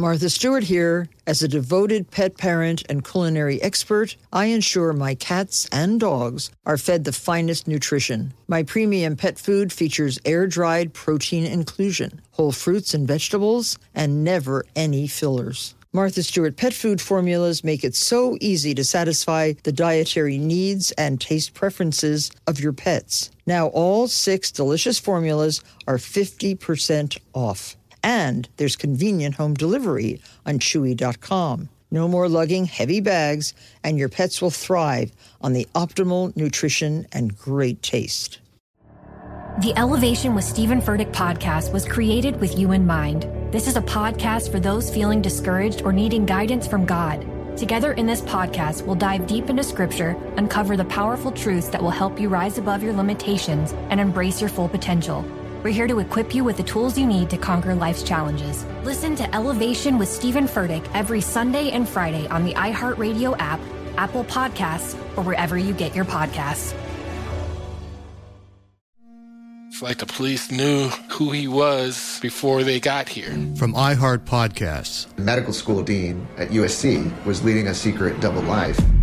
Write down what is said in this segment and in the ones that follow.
Martha Stewart here. As a devoted pet parent and culinary expert, I ensure my cats and dogs are fed the finest nutrition. My premium pet food features air dried protein inclusion, whole fruits and vegetables, and never any fillers. Martha Stewart pet food formulas make it so easy to satisfy the dietary needs and taste preferences of your pets. Now, all six delicious formulas are 50% off. And there's convenient home delivery on Chewy.com. No more lugging heavy bags, and your pets will thrive on the optimal nutrition and great taste. The Elevation with Stephen Furtick podcast was created with you in mind. This is a podcast for those feeling discouraged or needing guidance from God. Together in this podcast, we'll dive deep into scripture, uncover the powerful truths that will help you rise above your limitations and embrace your full potential. We're here to equip you with the tools you need to conquer life's challenges. Listen to Elevation with Stephen Furtick every Sunday and Friday on the iHeartRadio app, Apple Podcasts, or wherever you get your podcasts. It's like the police knew who he was before they got here. From iHeart Podcasts. Medical school dean at USC was leading a secret double life.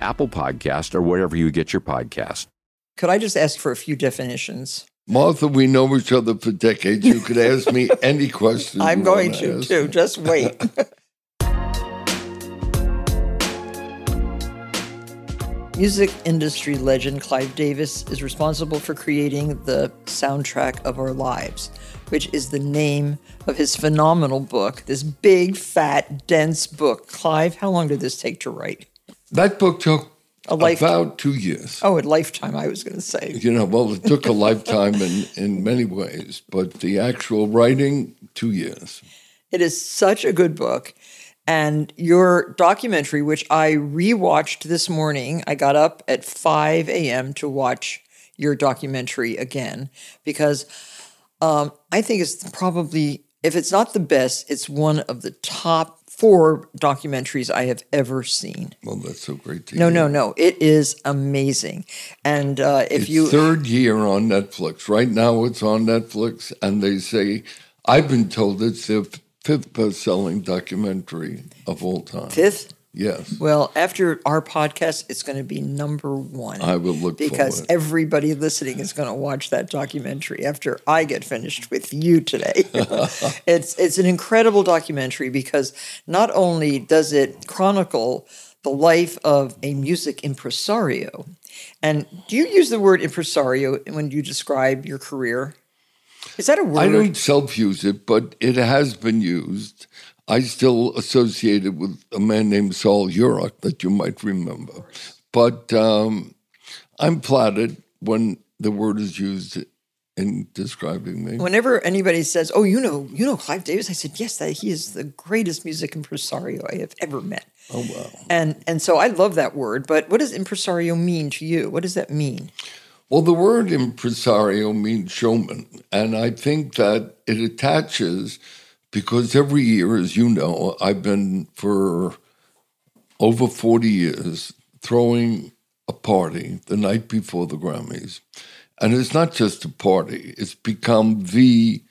Apple Podcast, or wherever you get your podcast. Could I just ask for a few definitions? Martha, we know each other for decades. You could ask me any question. I'm going to, ask. too. Just wait. Music industry legend Clive Davis is responsible for creating the soundtrack of our lives, which is the name of his phenomenal book, this big, fat, dense book. Clive, how long did this take to write? That book took A lifetime. about two years. Oh, a lifetime, I was going to say. You know, well, it took a lifetime in, in many ways, but the actual writing, two years. It is such a good book. And your documentary, which I rewatched this morning, I got up at 5 a.m. to watch your documentary again because um, I think it's probably, if it's not the best, it's one of the top four documentaries I have ever seen. Well, that's so great to No, hear. no, no. No. It is amazing. And uh, if it's you. third year on Netflix. Right now it's on Netflix, and they say, I've been told it's the fifth best-selling documentary of all time. Fifth? Yes. Well, after our podcast, it's going to be number one. I will look because forward. everybody listening is going to watch that documentary after I get finished with you today. it's it's an incredible documentary because not only does it chronicle the life of a music impresario, and do you use the word impresario when you describe your career? Is that a word? I don't self-use it, but it has been used. I still associate it with a man named Sol Hurok that you might remember. But um, I'm flattered when the word is used in describing me. Whenever anybody says, "Oh, you know, you know Clive Davis," I said, "Yes, that he is the greatest music impresario I have ever met." Oh wow! And and so I love that word. But what does impresario mean to you? What does that mean? Well, the word impresario means showman, and I think that it attaches because every year, as you know, I've been for over 40 years throwing a party the night before the Grammys. And it's not just a party, it's become the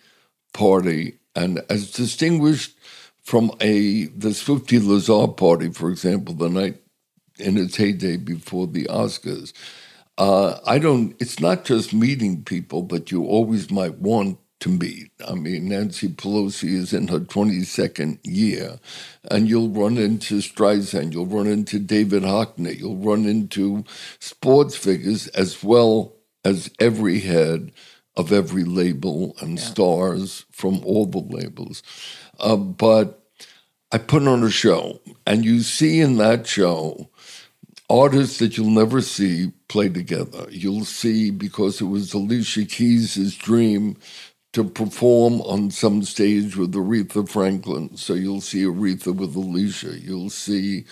party. And as distinguished from a the Swifty Lazar party, for example, the night in its heyday before the Oscars, uh, I don't. It's not just meeting people that you always might want to. I mean, Nancy Pelosi is in her 22nd year, and you'll run into Streisand, you'll run into David Hockney, you'll run into sports figures as well as every head of every label and yeah. stars from all the labels. Uh, but I put on a show, and you see in that show artists that you'll never see play together. You'll see because it was Alicia Keys' dream to perform on some stage with Aretha Franklin. So you'll see Aretha with Alicia. You'll see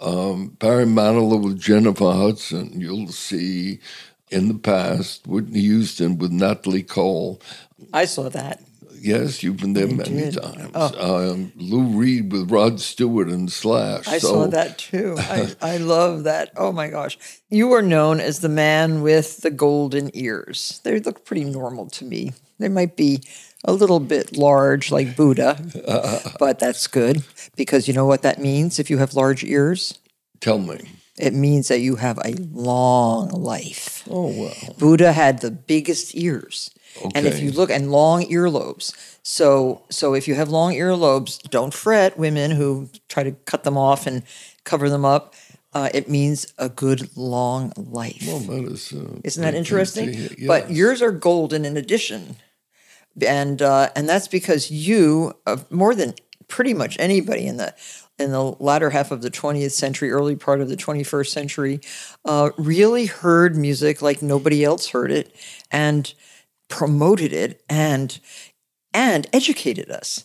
um, Barry Manilow with Jennifer Hudson. You'll see in the past Whitney Houston with Natalie Cole. I saw that. Yes, you've been there I many did. times. Oh. Um, Lou Reed with Rod Stewart and Slash. I so. saw that too. I, I love that. Oh my gosh. You are known as the man with the golden ears. They look pretty normal to me. They might be a little bit large like Buddha, but that's good because you know what that means if you have large ears? Tell me. It means that you have a long life. Oh, well. Buddha had the biggest ears. Okay. And if you look and long earlobes. So so if you have long earlobes, don't fret, women who try to cut them off and cover them up. Uh, it means a good long life. Well, that is, uh, Isn't that interesting? Yes. But yours are golden in addition, and uh, and that's because you, uh, more than pretty much anybody in the in the latter half of the 20th century, early part of the 21st century, uh, really heard music like nobody else heard it, and promoted it and and educated us.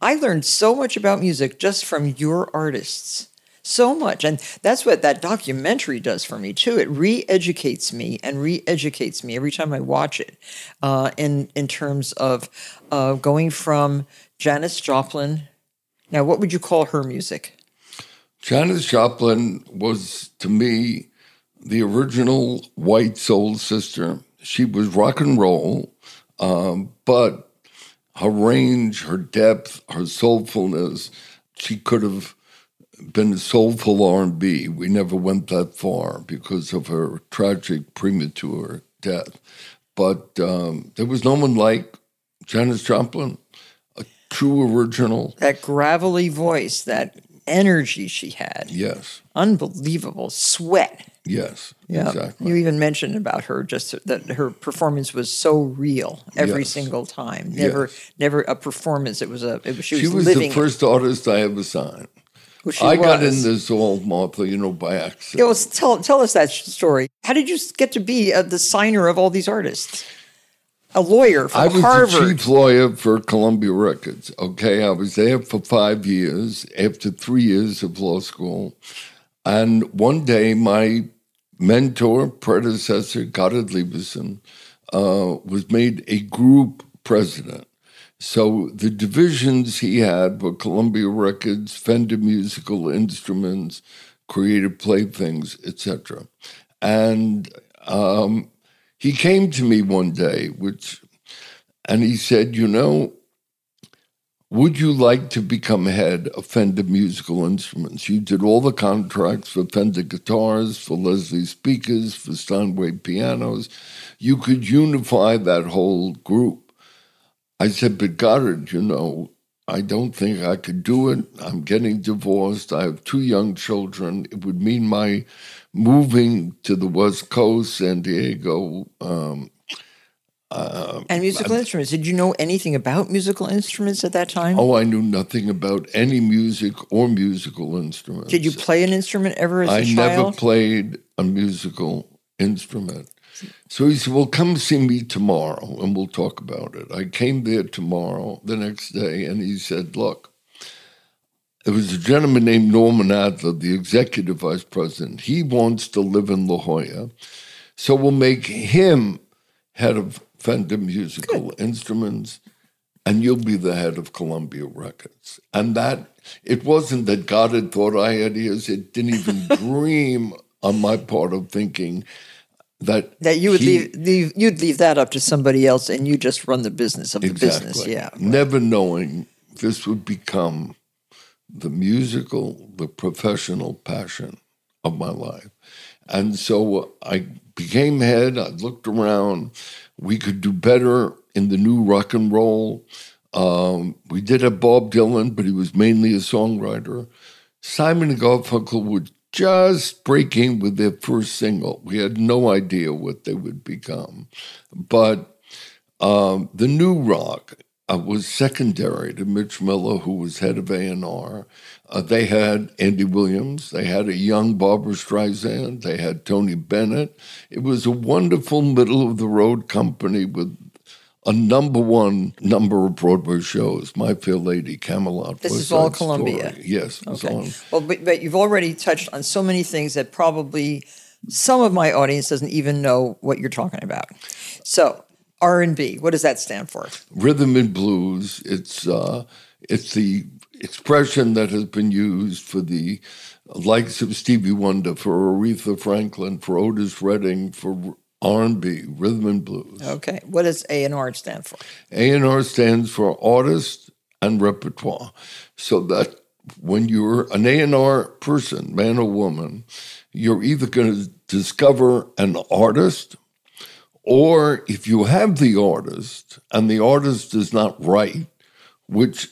I learned so much about music just from your artists. So much. And that's what that documentary does for me, too. It re educates me and re educates me every time I watch it uh, in, in terms of uh, going from Janis Joplin. Now, what would you call her music? Janis Joplin was, to me, the original white soul sister she was rock and roll, um, but her range, her depth, her soulfulness, she could have been a soulful R&B. We never went that far because of her tragic premature death. But um, there was no one like Janis Joplin, a true original. That gravelly voice, that energy she had. Yes. Unbelievable. Sweat. Yes, yeah. exactly. You even mentioned about her just that her performance was so real every yes. single time. Never, yes. never a performance. It was a. It was, she, she was, was the first artist I ever signed. Well, I was. got in this all, Martha, you know, by accident. Yeah, well, tell tell us that story. How did you get to be uh, the signer of all these artists? A lawyer from I was Harvard. the chief lawyer for Columbia Records. Okay, I was there for five years. After three years of law school, and one day, my mentor, predecessor, Goddard Lieberson, uh, was made a group president. So the divisions he had were Columbia Records, Fender Musical Instruments, Creative Playthings, etc. And um, he came to me one day, which, and he said, "You know, would you like to become head of Fender Musical Instruments? You did all the contracts for Fender guitars, for Leslie speakers, for Steinway pianos. You could unify that whole group. I said, but Goddard, you know, I don't think I could do it. I'm getting divorced. I have two young children. It would mean my moving to the West Coast, San Diego, um, uh, and musical I, instruments. Did you know anything about musical instruments at that time? Oh, I knew nothing about any music or musical instruments. Did you play an instrument ever as I a child? I never played a musical instrument. So he said, Well, come see me tomorrow and we'll talk about it. I came there tomorrow, the next day, and he said, Look, there was a gentleman named Norman Adler, the executive vice president. He wants to live in La Jolla. So we'll make him head of Fender Musical Good. Instruments, and you'll be the head of Columbia Records. And that, it wasn't that Goddard thought I had ears, it didn't even dream on my part of thinking that that you would he, leave, leave, you'd leave that up to somebody else and you just run the business of exactly. the business yeah never knowing this would become the musical the professional passion of my life and so i became head i looked around we could do better in the new rock and roll. Um, we did have Bob Dylan, but he was mainly a songwriter. Simon and Garfunkel were just breaking with their first single. We had no idea what they would become. But um, the new rock uh, was secondary to Mitch Miller, who was head of A&R. Uh, they had Andy Williams. They had a young Barbra Streisand. They had Tony Bennett. It was a wonderful middle of the road company with a number one number of Broadway shows. My Fair Lady, Camelot. This is all Columbia. Story. Yes. Okay. On. Well, but, but you've already touched on so many things that probably some of my audience doesn't even know what you're talking about. So R and B, what does that stand for? Rhythm and blues. It's uh, it's the expression that has been used for the likes of Stevie Wonder, for Aretha Franklin, for Otis Redding, for R&B, rhythm and blues. Okay. What does A&R stand for? A&R stands for artist and repertoire. So that when you're an A&R person, man or woman, you're either going to discover an artist or if you have the artist and the artist does not write, which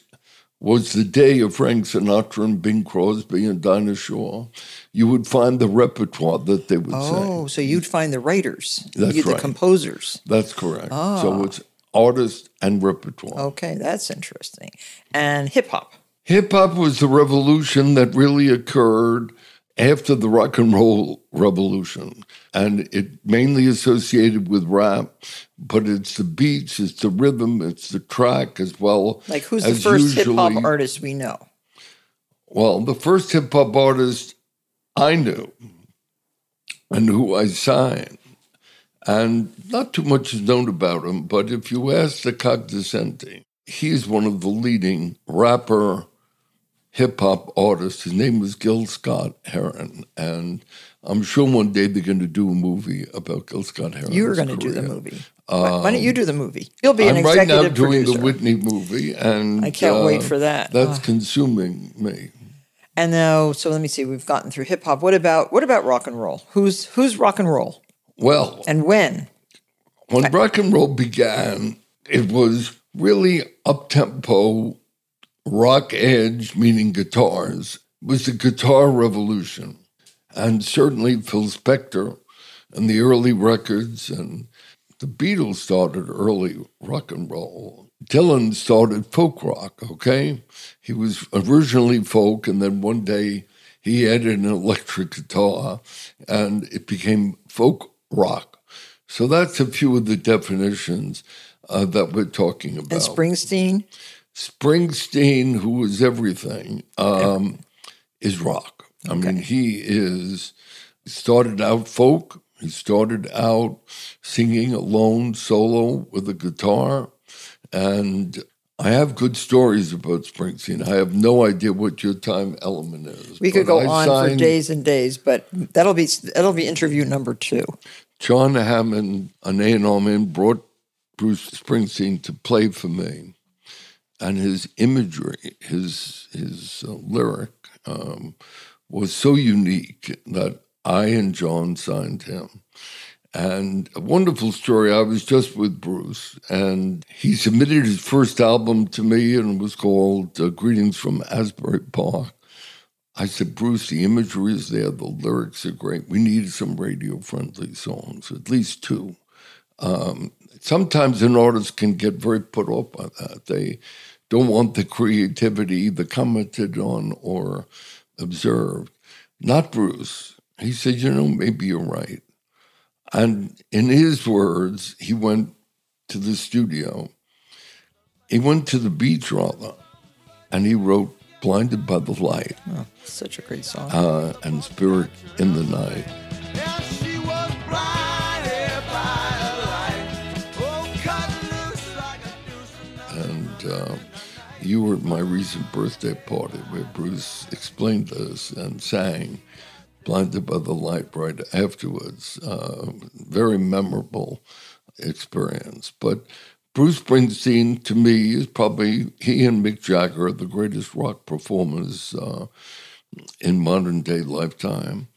was the day of Frank Sinatra and Bing Crosby and Dinah Shore, you would find the repertoire that they would sing. oh, so you'd find the writers, That's you, the right. composers. That's correct. Ah. So it's artist and repertoire. Okay, that's interesting. And hip hop. Hip hop was the revolution that really occurred after the rock and roll revolution. And it mainly associated with rap, but it's the beats, it's the rhythm, it's the track as well. Like who's the first hip hop artist we know? Well, the first hip hop artist I knew and who I signed, and not too much is known about him, but if you ask the Cognoscenti, he's one of the leading rapper hip hop artist. His name was Gil Scott Heron, and I'm sure one day they're going to do a movie about Gil Scott Heron. You were going to do the movie. why, why don't you do the movie? You'll be an I'm right executive now doing producer. the Whitney movie, and I can't wait uh, for that. That's Oh. consuming me. And now, so let me see. We've gotten through hip hop. What about what about rock and roll? Who's who's rock and roll? Well, And when? when rock and roll began, it was really up tempo, rock edge, meaning guitars, was the guitar revolution. And certainly Phil Spector and the early records and the Beatles started early rock and roll. Dylan started folk rock, okay? He was originally folk, and then one day he added an electric guitar and it became folk rock. So that's a few of the definitions uh, that we're talking about. And Springsteen? Springsteen, who is everything, um, is rock. I mean, he is started out folk. He started out singing alone, solo with a guitar, and I have good stories about Springsteen. I have no idea what your time element is. We could go I on for days and days, but that'll be that'll be interview number two. John Hammond, an A&R man, brought Bruce Springsteen to play for me, and his imagery, his his uh, lyric, um, was so unique that I and John signed him. And a wonderful story. I was just with Bruce, and he submitted his first album to me, and it was called uh, "Greetings from Asbury Park." I said, Bruce, the imagery is there, the lyrics are great. We need some radio friendly songs, at least two. Um, sometimes an artist can get very put off by that. They don't want the creativity either commented on or observed. Not Bruce. He said, you know, maybe you're right. And in his words, he went to the studio. He went to the beach, rather, and he wrote Blinded by the Light Oh, such a great song. uh, and Spirit in the Night. And uh, you were at my recent birthday party where Bruce explained this and sang Blinded by the Light right afterwards. Uh, very memorable experience. But Bruce Springsteen, to me, is probably he and Mick Jagger are the greatest rock performers uh, in modern day lifetime.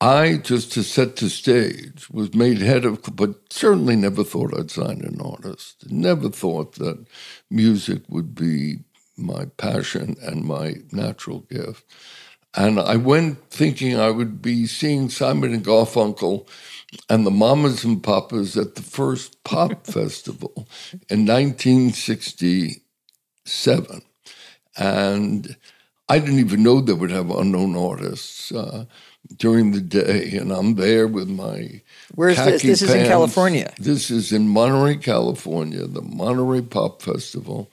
I, just to set the stage, was made head of, but certainly never thought I'd sign an artist. Never thought that music would be my passion and my natural gift. And I went thinking I would be seeing Simon and Garfunkel and the Mamas and Papas at the first pop festival in 1967. And I didn't even know they would have unknown artists uh, during the day. And I'm there with my. Where's this? This pants. is in California. This is in Monterey, California, the Monterey Pop Festival.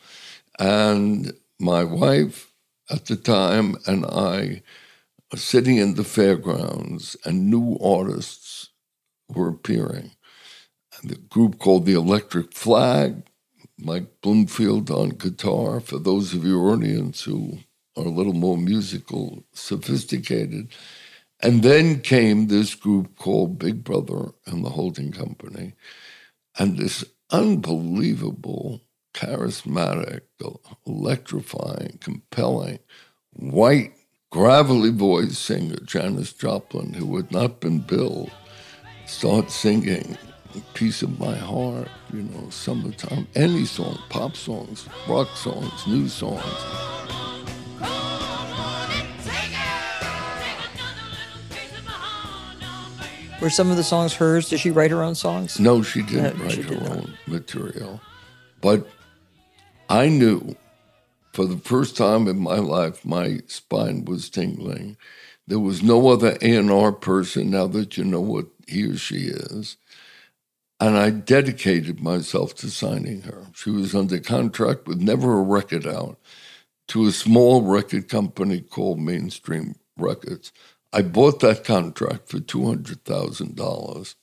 And my wife at the time and I are sitting in the fairgrounds, and new artists were appearing. And the group called the Electric Flag, Mike Bloomfield on guitar, for those of your audience who are a little more musical, sophisticated. And then came this group called Big Brother and the Holding Company, and this unbelievable charismatic, electrifying, compelling, white, gravelly voice singer, Janis Joplin, who had not been billed, start singing Piece of My Heart, you know, summertime, any song, pop songs, rock songs, new songs. Were some of the songs hers? Did she write her own songs? No, she didn't No, write she her did own material. But I knew for the first time in my life, my spine was tingling. There was no other A&R person now that you know what he or she is. And I dedicated myself to signing her. She was under contract with never a record out to a small record company called Mainstream Records. I bought that contract for $200,000.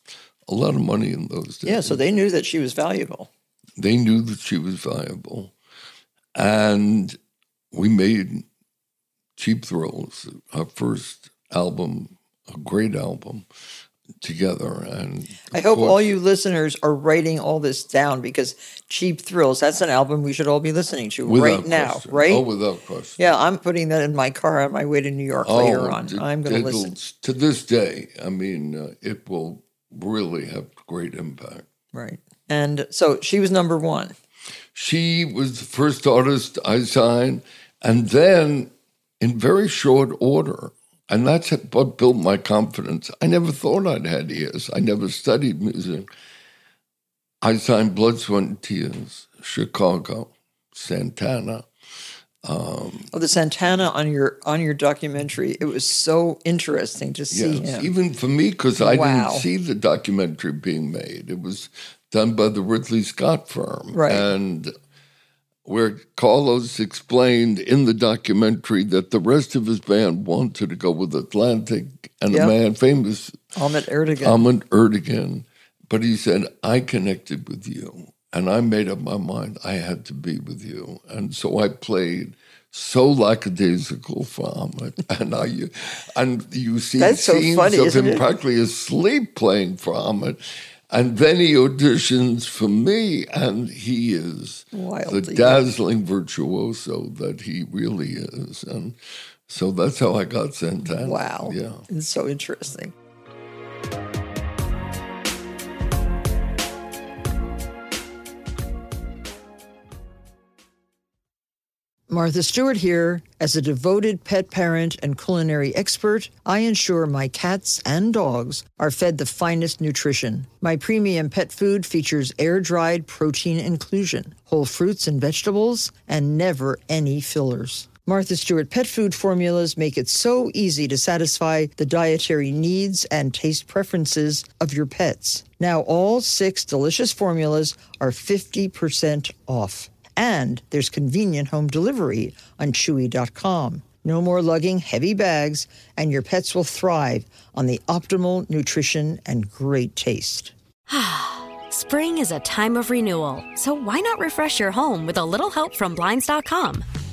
A lot of money in those days Yeah, so they knew that she was valuable. they knew that she was valuable. And we made Cheap Thrills, our first album, a great album, together. And I hope course- all you listeners are writing all this down because Cheap Thrills, that's an album we should all be listening to Without right now, question. right? Oh, without question. yeah, I'm putting that in my car on my way to New York later on. it- I'm going to listen. To this day, I mean, uh, it will really have great impact. Right. And so she was number one. She was the first artist I signed, and then in very short order, and that's what built my confidence. I never thought I'd had ears. I never studied music. I signed Blood, Sweat, and Tears, Chicago, Santana. Um, Oh, the Santana on your on your documentary. It was so interesting to see yes, him. even for me, because I Wow. didn't see the documentary being made. It was done by the Ridley Scott firm. Right. And where Carlos explained in the documentary that the rest of his band wanted to go with Atlantic and Yep. a man famous, Ahmet Ertegun. Ahmet Ertegun. But he said, I connected with you. And I made up my mind I had to be with you. And so I played so lackadaisical for Ahmet. And I and you see That's so scenes funny, of him it? practically asleep playing for Ahmet. And then he auditions for me, and he is the dazzling virtuoso that he really is. And so that's how I got sent Santana. Wow. Yeah. It's so interesting. Martha Stewart here. As a devoted pet parent and culinary expert, I ensure my cats and dogs are fed the finest nutrition. My premium pet food features air dried protein inclusion, whole fruits and vegetables, and never any fillers. Martha Stewart pet food formulas make it so easy to satisfy the dietary needs and taste preferences of your pets. Now, all six delicious formulas are 50% off. And there's convenient home delivery on Chewy.com. No more lugging heavy bags, and your pets will thrive on the optimal nutrition and great taste. Spring is a time of renewal, so why not refresh your home with a little help from Blinds.com?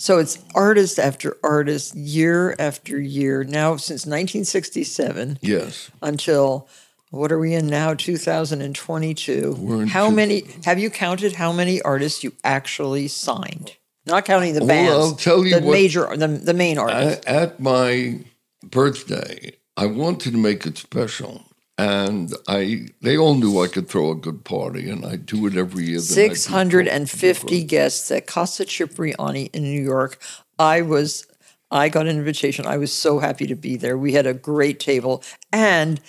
So it's artist after artist, year after year, now since 1967. Yes. Until what are we in now? 2022. We're in how two- many have you counted how many artists you actually signed? Not counting the Well, bands. I'll tell you the what- major the, the main artists. At, at my birthday, I wanted to make it special. And I, they all knew I could throw a good party, and I do it every year. the night before. 650 guests at Casa Cipriani in New York. I was, I got an invitation. I was so happy to be there. We had a great table, and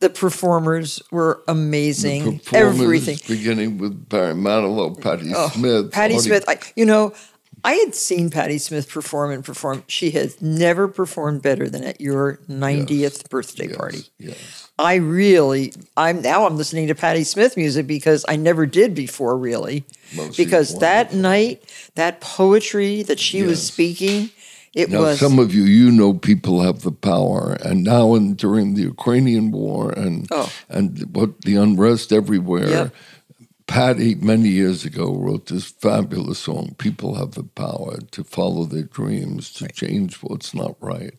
the performers were amazing. Performers, Everything. beginning with Barry Manilow, Patti Oh, Smith, Patti Audie- Smith. I, you know, I had seen Patti Smith perform and perform. She has never performed better than at your 90th birthday party. Yes. I really, I'm now I'm listening to Patti Smith music because I never did before, really. Well, because that night, that poetry that she was speaking, it now, was some of you, you know, people have the power, and now, and during the Ukrainian war, and Oh. and what the unrest everywhere. Yep. Patty, many years ago, wrote this fabulous song. People have the power to follow their dreams, to change what's not right.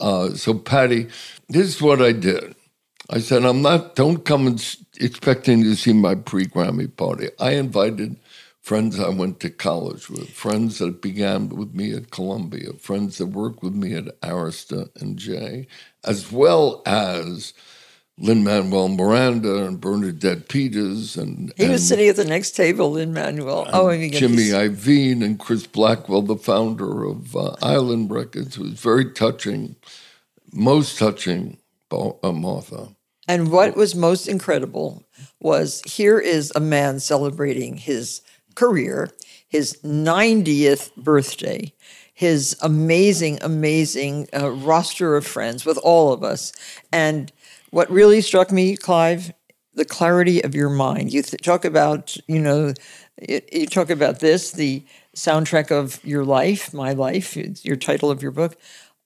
Uh, so, Patty, this is what I did. I said, I'm not, don't come and expecting to see my pre Grammy party. I invited friends I went to college with, friends that began with me at Columbia, friends that worked with me at Arista and J, as well as Lin Manuel Miranda and Bernadette Peters and, he and was sitting at the next table in Manuel. Oh, I mean, Jimmy Iovine and Chris Blackwell, the founder of uh, Island Records, who was very touching, most touching, Martha. And what was most incredible was here is a man celebrating his career, his 90th birthday, his amazing, amazing uh, roster of friends with all of us. And what really struck me, Clive, the clarity of your mind. You th- talk about, you know, it, you talk about this, the soundtrack of your life, my life, your title of your book.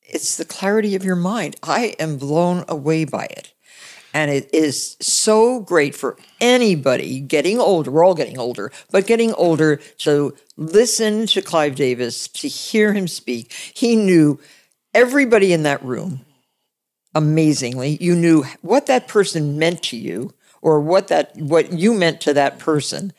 It's the clarity of your mind. I am blown away by it. And it is so great for anybody getting older. We're all getting older, but getting older to listen to Clive Davis, to hear him speak. He knew everybody in that room amazingly. You knew what that person meant to you or what that what you meant to that person.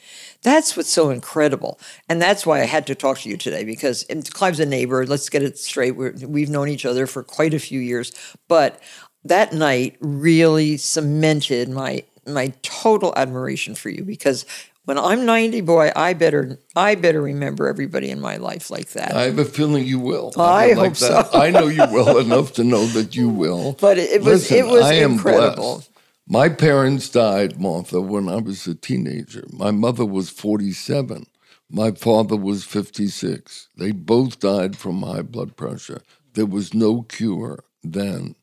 That's what's so incredible. And that's why I had to talk to you today because Clive's a neighbor. Let's get it straight. we have known each other for quite a few years. But that night really cemented my my total admiration for you because when I'm 90, boy, I better I better remember everybody in my life like that. I have a feeling you will. I, I hope like so. I know you well enough to know that you will. But it, it was Listen, it was I am incredible. Blessed. My parents died, Martha, when I was a teenager. My mother was 47. My father was 56. They both died from high blood pressure. There was no cure then.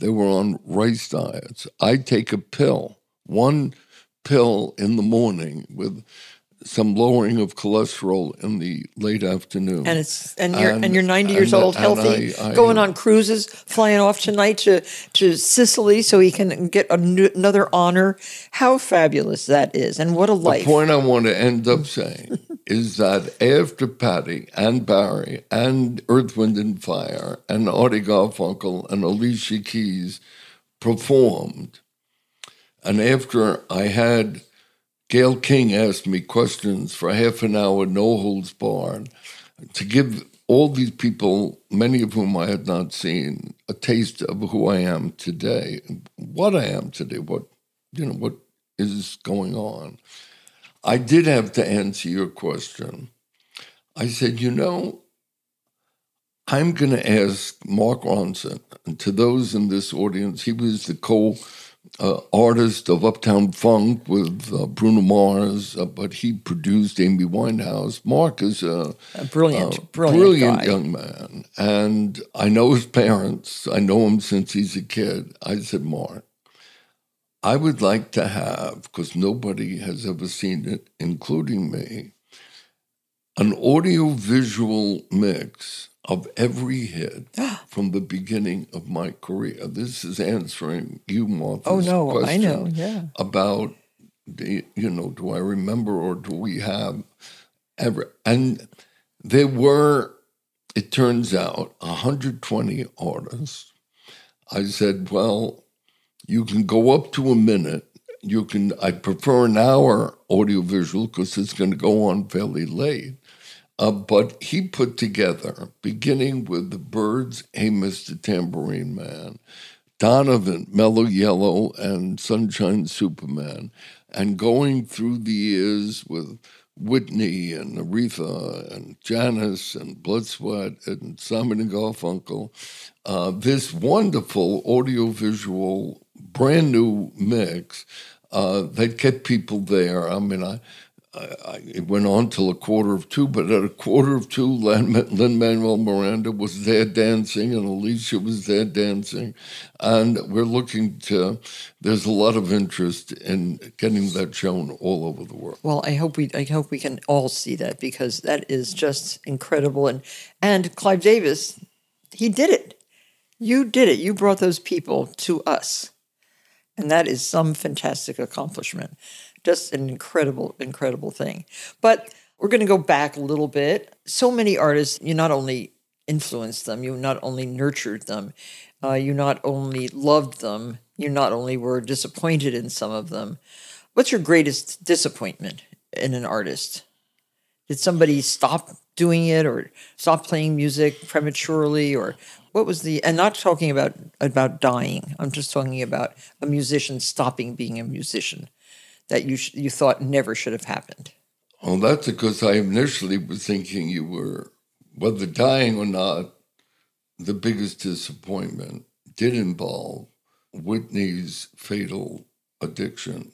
They were on rice diets. I take a pill, one pill in the morning with some lowering of cholesterol in the late afternoon. And it's and you're and, and you're 90 years and, old, healthy, I, I, going on cruises, flying off tonight to to Sicily so he can get another honor. How fabulous that is, and what a life! The point I want to end up saying is that after Patti and Barry and Earth, Wind and Fire and Artie Garfunkel and Alicia Keys performed, and after I had Gayle King asked me questions for half an hour, no holds barred, to give all these people, many of whom I had not seen, a taste of who I am today, what I am today, what you know, what is going on. I did have to answer your question. I said, you know, I'm going to ask Mark Ronson, and to those in this audience, he was the co uh, artist of Uptown Funk with uh, Bruno Mars, uh, but he produced Amy Winehouse. Mark is a, a brilliant, brilliant, brilliant young man, and I know his parents. I know him since he's a kid. I said, Mark, I would like to have because nobody has ever seen it, including me, an audiovisual mix of every hit from the beginning of my career. This is answering you, Martha's Oh no, question I know, yeah. About the, you know, do I remember or do we have ever? And there were, it turns out, 120 artists. I said, well, you can go up to a minute. You can. I prefer an hour audiovisual because it's going to go on fairly late. Uh, but he put together, beginning with the Byrds, Mr. Tambourine Man, Donovan, Mellow Yellow, and Sunshine Superman, and going through the years with Whitney and Aretha and Janis and Blood Sweat and Simon and Garfunkel, uh, this wonderful audiovisual brand new mix uh, that kept people there. I mean, I, I, it went on till a quarter of two, but at a quarter of two, Lin Manuel Miranda was there dancing, and Alicia was there dancing, and we're looking to. There's a lot of interest in getting that shown all over the world. Well, I hope we I hope we can all see that because that is just incredible, and and Clive Davis, he did it. You did it. You brought those people to us, and that is some fantastic accomplishment just an incredible, incredible thing. But we're going to go back a little bit. So many artists, you not only influenced them, you not only nurtured them, uh, you not only loved them, you not only were disappointed in some of them. What's your greatest disappointment in an artist? Did somebody stop doing it or stop playing music prematurely or what was the and not talking about about dying i'm just talking about a musician stopping being a musician that you sh- you thought never should have happened? Well, that's because I initially was thinking you were, whether dying or not, the biggest disappointment did involve Whitney's fatal addiction.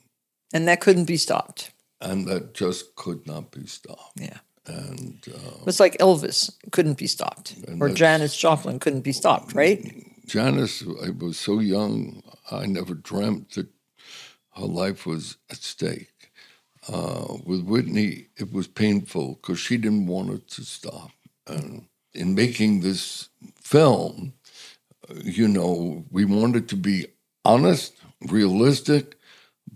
And that couldn't be stopped. And that just could not be stopped. Yeah. And uh, it's like Elvis couldn't be stopped, or Janis Joplin couldn't be stopped, right? Janis, I was so young, I never dreamt that her life was at stake. Uh, with Whitney, it was painful because she didn't want it to stop. And in making this film, uh, you know, we wanted to be honest, realistic,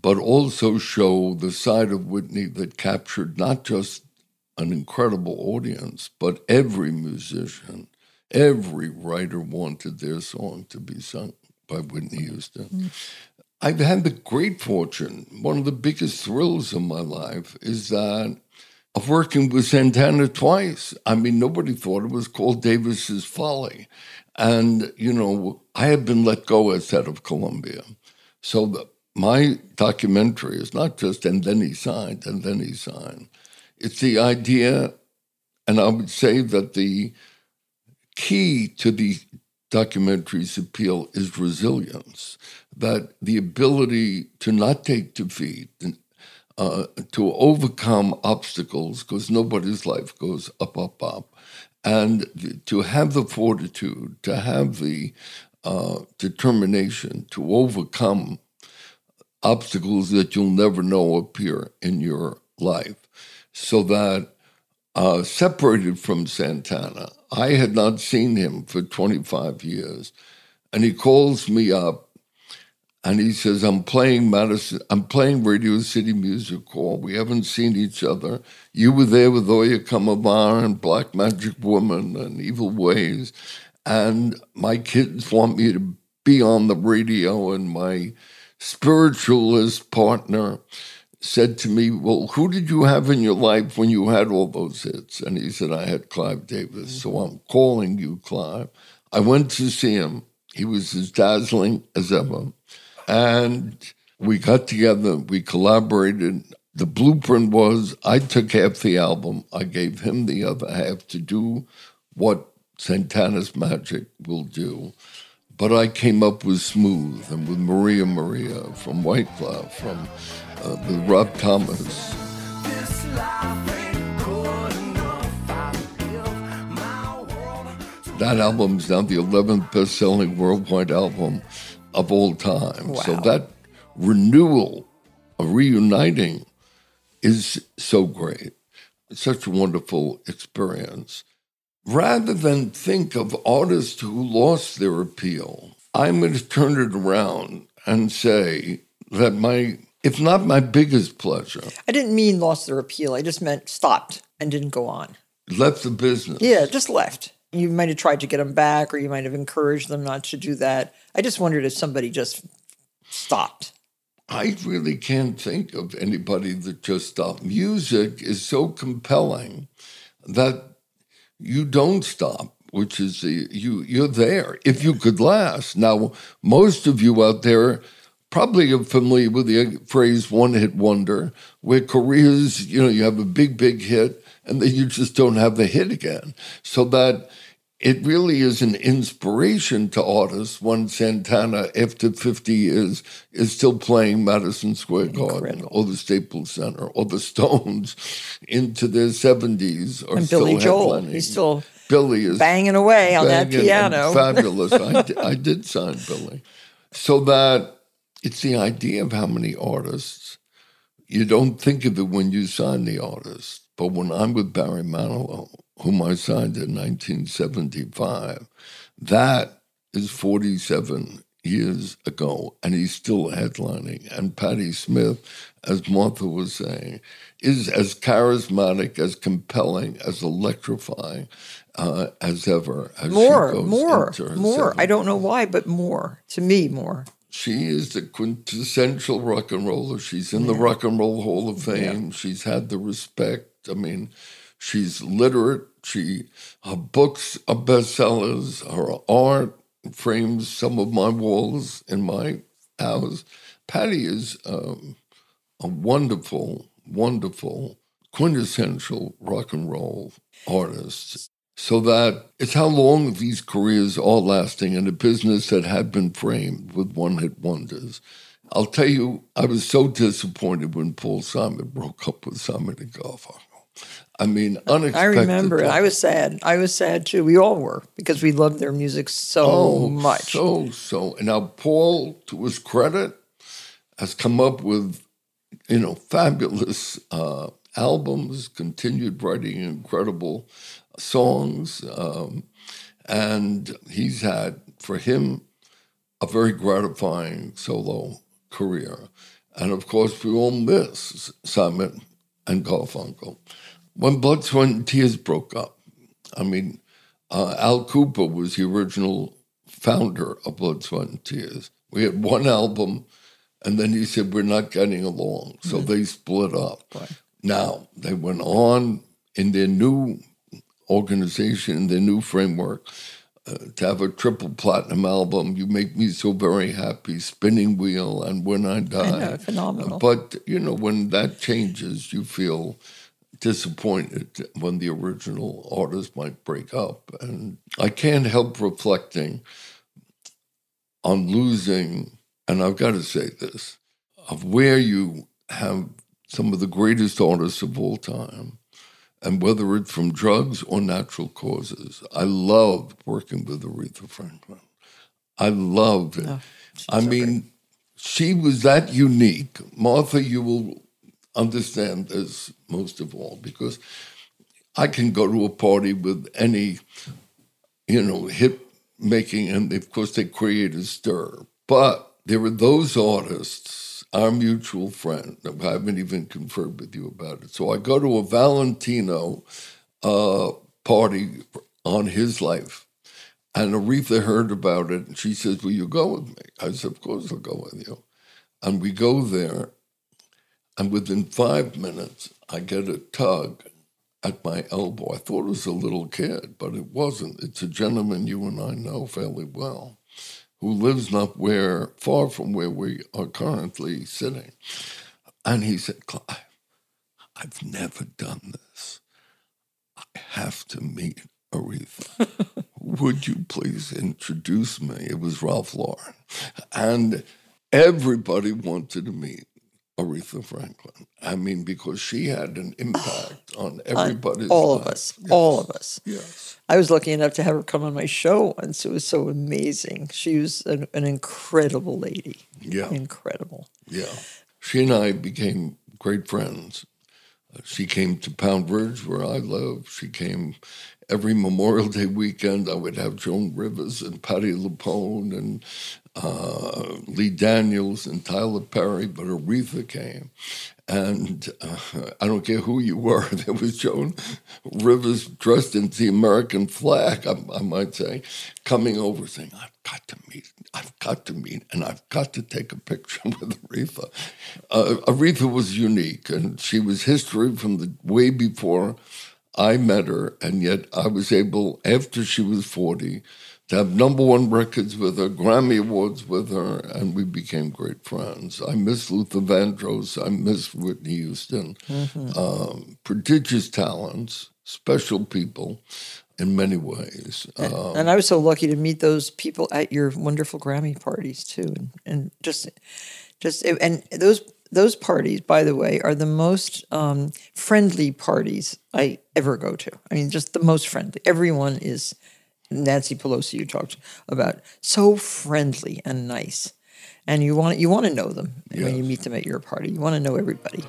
but also show the side of Whitney that captured not just an incredible audience, but every musician, every writer wanted their song to be sung by Whitney Houston. Mm. I've had the great fortune, one of the biggest thrills of my life is that of working with Santana twice. I mean, nobody thought it was called Davis's Folly. And, you know, I had been let go as head of Columbia. So the, my documentary is not just and then he signed, and then he signed. It's the idea, and I would say that the key to the documentary's appeal is resilience, that the ability to not take defeat, uh, to overcome obstacles, because nobody's life goes up, up, up, and to have the fortitude, to have the uh, determination to overcome obstacles that you'll never know appear in your life. So that uh, separated from Santana, I had not seen him for 25 years. And he calls me up and he says, I'm playing Madison, I'm playing Radio City Music Hall. We haven't seen each other. You were there with Oye Como Va and Black Magic Woman and Evil Ways. And my kids want me to be on the radio. And my spiritualist partner said to me, Well, who did you have in your life when you had all those hits? And he said, I had Clive Davis. So mm-hmm. I'm calling you, Clive. I went to see him. He was as dazzling as ever. And we got together, we collaborated. The blueprint was I took half the album, I gave him the other half to do what Santana's Magic will do. But I came up with Smooth and with Maria Maria from White from uh, with Rob Thomas. That album is now the 11th best selling worldwide album of all time. Wow. So that renewal, a reuniting, is so great. It's such a wonderful experience. Rather than think of artists who lost their appeal, I'm going to turn it around and say that my, if not my biggest pleasure. I didn't mean lost their appeal. I just meant stopped and didn't go on. Left the business. Yeah, just left. You might have tried to get them back or you might have encouraged them not to do that. I just wondered if somebody just stopped. I really can't think of anybody that just stopped. Music is so compelling that you don't stop, which is the, you you're there if you could last. Now, most of you out there probably are familiar with the phrase "one hit wonder," where careers, you know, you have a big big hit and then you just don't have the hit again. So that it really is an inspiration to artists when Santana, after 50 years, is still playing Madison Square Garden or the Staples Center or the Stones into their 70s. Or and Billy Joel, he's still Billy is banging away on that piano. Fabulous. I, I did sign Billy. So that it's the idea of how many artists, you don't think of it when you sign the artist. But when I'm with Barry Manilow, whom I signed in 1975, that is 47 years ago, and he's still headlining. And Patti Smith, as Martha was saying, is as charismatic, as compelling, as electrifying uh, as ever. As more, more, more. I don't know why, but more. To me, more. She is the quintessential rock and roller. She's in yeah. the Rock and Roll Hall of Fame. Yeah. She's had the respect. I mean, she's literate. She her books are bestsellers. Her art frames some of my walls in my house. Patty is um, a wonderful, wonderful, quintessential rock and roll artist. So that it's how long these careers are lasting in a business that had been framed with one hit wonders. I'll tell you, I was so disappointed when Paul Simon broke up with Simon and Garfunkel. I mean, unexpected. I remember it. I was sad. I was sad too. We all were because we loved their music so oh, much. So, so. And now Paul, to his credit, has come up with, you know, fabulous uh, albums, continued writing incredible songs. Um, and he's had, for him, a very gratifying solo career. And of course, we all miss Simon and Garfunkel. When Blood, Sweat, and Tears broke up, I mean, uh, Al Kooper was the original founder of Blood, Sweat, and Tears. We had one album, and then he said, We're not getting along. So mm-hmm. they split up. Right. Now, they went on in their new organization, in their new framework, uh, to have a triple platinum album. You make me so very happy. Spinning Wheel and When I Die. I know, phenomenal. But you know, when that changes, you feel disappointed when the original artist might break up, and I can't help reflecting on losing. And I've got to say this: of where you have some of the greatest artists of all time and whether it's from drugs or natural causes. I loved working with Aretha Franklin. I loved it. Oh, I mean, great. she was that unique. Martha, you will understand this most of all because I can go to a party with any, you know, hip making, and of course they create a stir. But there were those artists our mutual friend. I haven't even conferred with you about it. So I go to a Valentino uh, party on his life. And Aretha heard about it and she says, Will you go with me? I said, Of course I'll go with you. And we go there. And within five minutes, I get a tug at my elbow. I thought it was a little kid, but it wasn't. It's a gentleman you and I know fairly well who lives not where far from where we are currently sitting. And he said, Clive, I've never done this. I have to meet Aretha. Would you please introduce me? It was Ralph Lauren. And everybody wanted to meet Aretha Franklin. I mean, because she had an impact on everybody. all life. of us. Yes. All of us. Yes. I was lucky enough to have her come on my show once. It was so amazing. She was an, an incredible lady. Yeah. Incredible. Yeah. She and I became great friends. Uh, she came to Pound Ridge, where I live. She came every Memorial Day weekend. I would have Joan Rivers and Patti LuPone and uh, Lee Daniels and Tyler Perry, but Aretha came. And uh, I don't care who you were, there was Joan Rivers dressed in the American flag, I, I might say, coming over saying, I've got to meet, I've got to meet, and I've got to take a picture with Aretha. Uh, Aretha was unique, and she was history from the way before I met her, and yet I was able, after she was 40, to have number one records with her, Grammy Awards with her, and we became great friends. I miss Luther Vandross. I miss Whitney Houston. Mm-hmm. Um, prodigious talents, special people in many ways. And, um, and, I was so lucky to meet those people at your wonderful Grammy parties too, and, and just, just and those those parties, by the way, are the most um, friendly parties I ever go to. I mean, just the most friendly. Everyone is Nancy Pelosi you talked about so friendly and nice, and you want you want to know them yes. when you meet them at your party. You want to know everybody.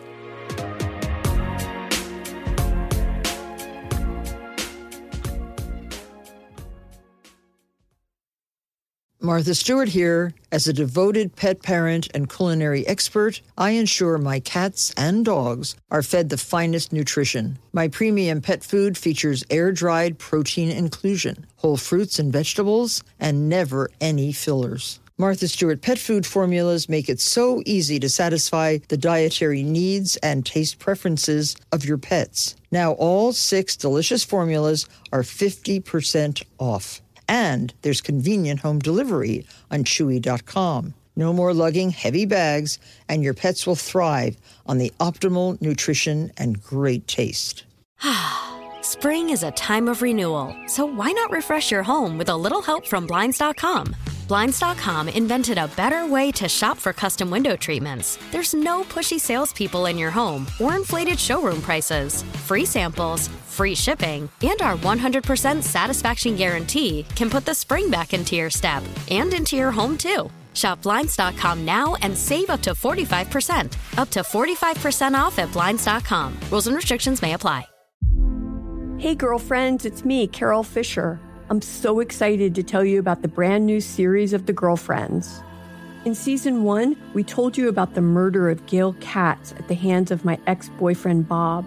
Martha Stewart here. As a devoted pet parent and culinary expert, I ensure my cats and dogs are fed the finest nutrition. My premium pet food features air dried protein inclusion, whole fruits and vegetables, and never any fillers. Martha Stewart pet food formulas make it so easy to satisfy the dietary needs and taste preferences of your pets. Now, all six delicious formulas are 50% off. And there's convenient home delivery on Chewy.com. No more lugging heavy bags, and your pets will thrive on the optimal nutrition and great taste. Spring is a time of renewal, so why not refresh your home with a little help from Blinds.com? Blinds.com invented a better way to shop for custom window treatments. There's no pushy salespeople in your home or inflated showroom prices. Free samples, free shipping, and our 100% satisfaction guarantee can put the spring back into your step and into your home too. Shop Blinds.com now and save up to 45%. Up to 45% off at Blinds.com. Rules and restrictions may apply. Hey, girlfriends, it's me, Carol Fisher. I'm so excited to tell you about the brand new series of The Girlfriends. In season one, we told you about the murder of Gail Katz at the hands of my ex boyfriend Bob.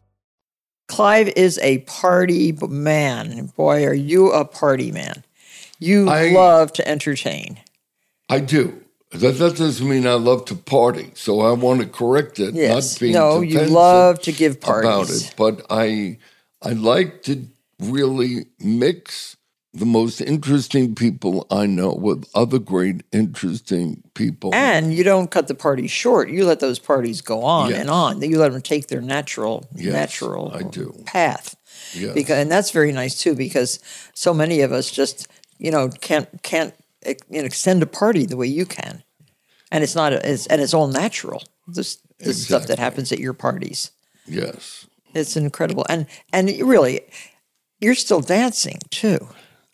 Clive is a party man. Boy, are you a party man. You I- love to entertain. I do. That, that doesn't mean I love to party. So I want to correct it. Yes. Not being No, you love to give parties. about it, but I I like to really mix the most interesting people I know with other great interesting people. And you don't cut the party short. You let those parties go on Yes. and on. You let them take their natural Yes, natural I do. path. Yes. Because and that's very nice too because so many of us just, you know, can't can't you know, extend a party the way you can. And it's not it's, and it's all natural. This this stuff that happens at your parties. yes. It's incredible. And and really you're still dancing too.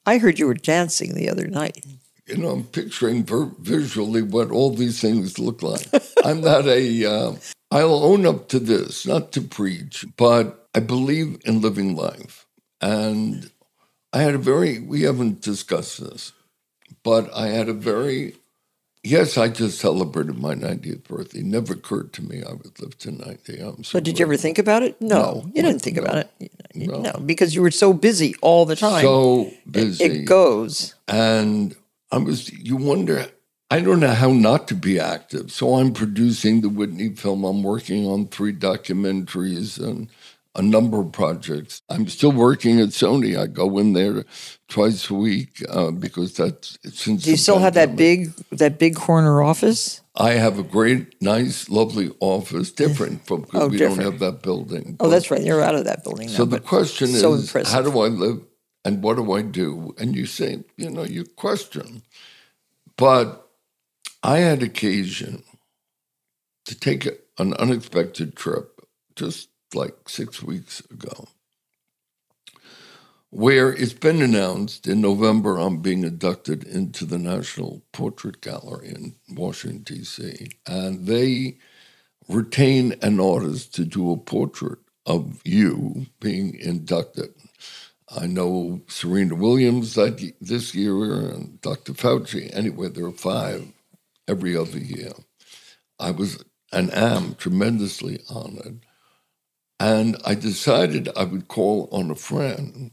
I heard you were dancing the other night. You know, I'm picturing visually what all these things look like. I'm not a. Uh, I'll own up to this, not to preach, but I believe in living life. And I had a very. We haven't discussed this, but I had a very. Yes, I just celebrated my 90th birthday. Never occurred to me I would live to 90. I'm so But did you ever think about it? No, No. you didn't think about it. No. No, because you were so busy all the time. So It- busy. It, goes. And I was, you wonder, I don't know how not to be active. So I'm producing the Whitney film. I'm working on three documentaries and a number of projects. I'm still working at Sony. I go in there twice a week uh, because that's since. Do you still have that big that big corner office? I have a great, nice, lovely office, different from because Oh, we different. don't have that building. Oh, that's right. You're out of that building now. So the question so is, impressive. how do I live and what do I do? And you say, you know, you question. But I had occasion to take an unexpected trip just like six weeks ago, where it's been announced in November I'm being inducted into the National Portrait Gallery in Washington, D.C. And they retain an artist to do a portrait of you being inducted. I know Serena Williams that this year and Dr. Fauci. Anyway, there are five every other year. I was and am tremendously honored. And I decided I would call on a friend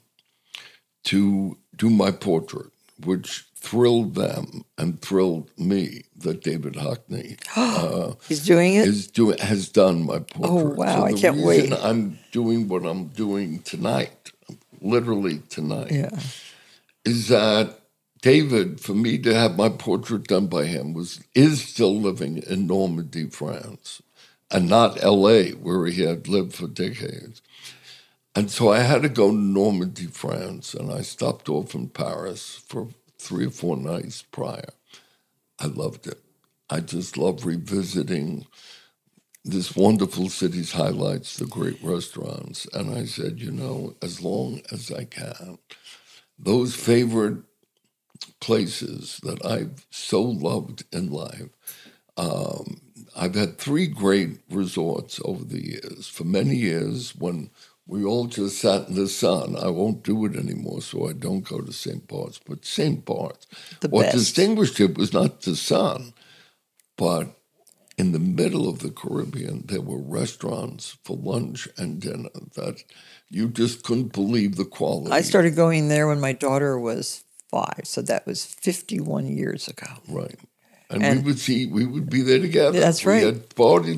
to do my portrait, which thrilled them and thrilled me that David Hockney uh, He's doing it? is doing has done my portrait. Oh, wow, I can't wait. I'm doing what I'm doing tonight, literally tonight, Yeah. is that David, for me to have my portrait done by him, was is still living in Normandy, France, and not L.A., where he had lived for decades. And so I had to go to Normandy, France, and I stopped off in Paris for three or four nights prior. I loved it. I just love revisiting this wonderful city's highlights, the great restaurants. And I said, you know, as long as I can, those favorite places that I've so loved in life. Um, I've had three great resorts over the years. For many years, when we all just sat in the sun, I won't do it anymore, so I don't go to St. Bart's. But St. Bart's, The what best. distinguished it was not the sun, but in the middle of the Caribbean, there were restaurants for lunch and dinner that you just couldn't believe the quality. I started going there when my daughter was five, so that was 51 years ago. Right. And, And- we would see, we would be there together. That's We right.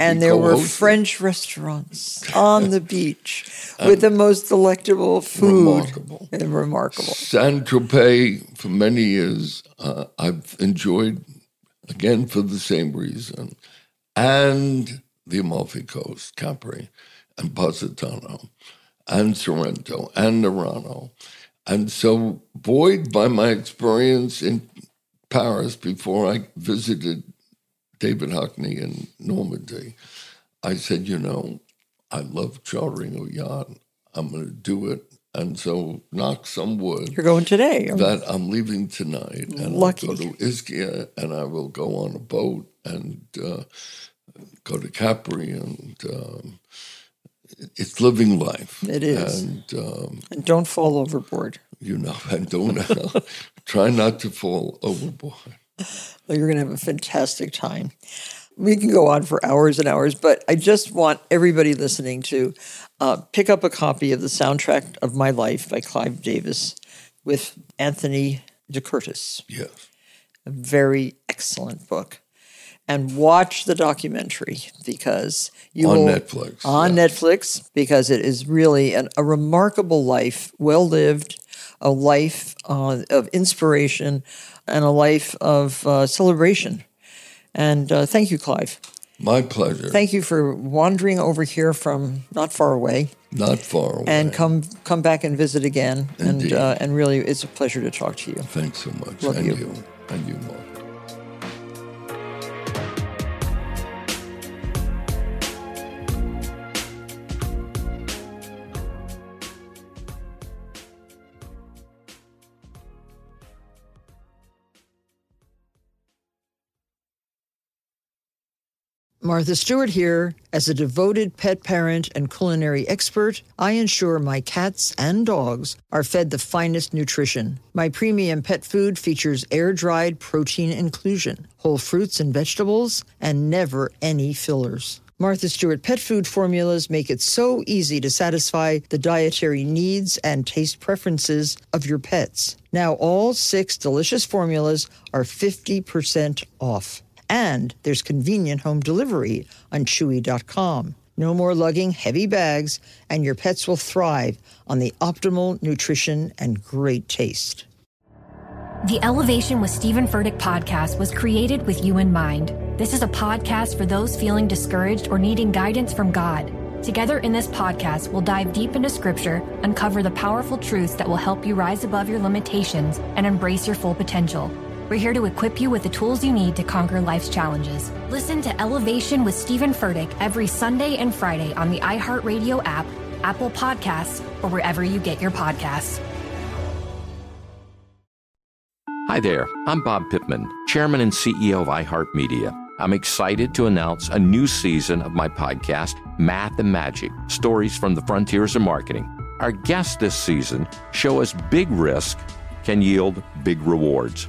and there were. French restaurants on the beach with the most delectable food. Remarkable. And remarkable. Saint Tropez for many years. Uh, I've enjoyed again for the same reason, and the Amalfi Coast, Capri, and Positano, and Sorrento, and Nerano, and so buoyed by my experience in Paris before I visited David Hockney in Normandy, I said, you know, I love chartering a yacht. I'm going to do it. And so, knock some wood. You're going today. That I'm leaving tonight. And Lucky. I'll go to Ischia and I will go on a boat and uh, go to Capri. And um, it's living life. It is. And, um, And don't fall overboard. you know, and don't try not to fall overboard. Well, you're going to have a fantastic time. We can go on for hours and hours, but I just want everybody listening to uh, pick up a copy of the soundtrack of My Life by Clive Davis with Anthony DeCurtis. Yes. A very excellent book. And watch the documentary because you On will, Netflix, On Netflix because it is really an, a remarkable life, well lived, a life uh, of inspiration, and a life of uh, celebration. And uh, thank you, Clive. My pleasure. Thank you for wandering over here from not far away, Not far away. and come come back and visit again. Indeed. And uh, and really, it's a pleasure to talk to you. Thanks so much. Love and you. you. And you, Mark. Martha Stewart here. As a devoted pet parent and culinary expert, I ensure my cats and dogs are fed the finest nutrition. My premium pet food features air dried protein inclusion, whole fruits and vegetables, and never any fillers. Martha Stewart pet food formulas make it so easy to satisfy the dietary needs and taste preferences of your pets. Now, all six delicious formulas are 50% off. And there's convenient home delivery on Chewy.com. No more lugging heavy bags, and your pets will thrive on the optimal nutrition and great taste. The Elevation with Stephen Furtick podcast was created with you in mind. This is a podcast for those feeling discouraged or needing guidance from God. Together in this podcast, we'll dive deep into scripture, uncover the powerful truths that will help you rise above your limitations and embrace your full potential. We're here to equip you with the tools you need to conquer life's challenges. Listen to Elevation with Stephen Furtick every Sunday and Friday on the iHeartRadio app, Apple Podcasts, or wherever you get your podcasts. Hi there, I'm Bob Pittman, Chairman and CEO of iHeartMedia. I'm excited to announce a new season of my podcast, Math and Magic Stories from the Frontiers of Marketing. Our guests this season show us big risk can yield big rewards,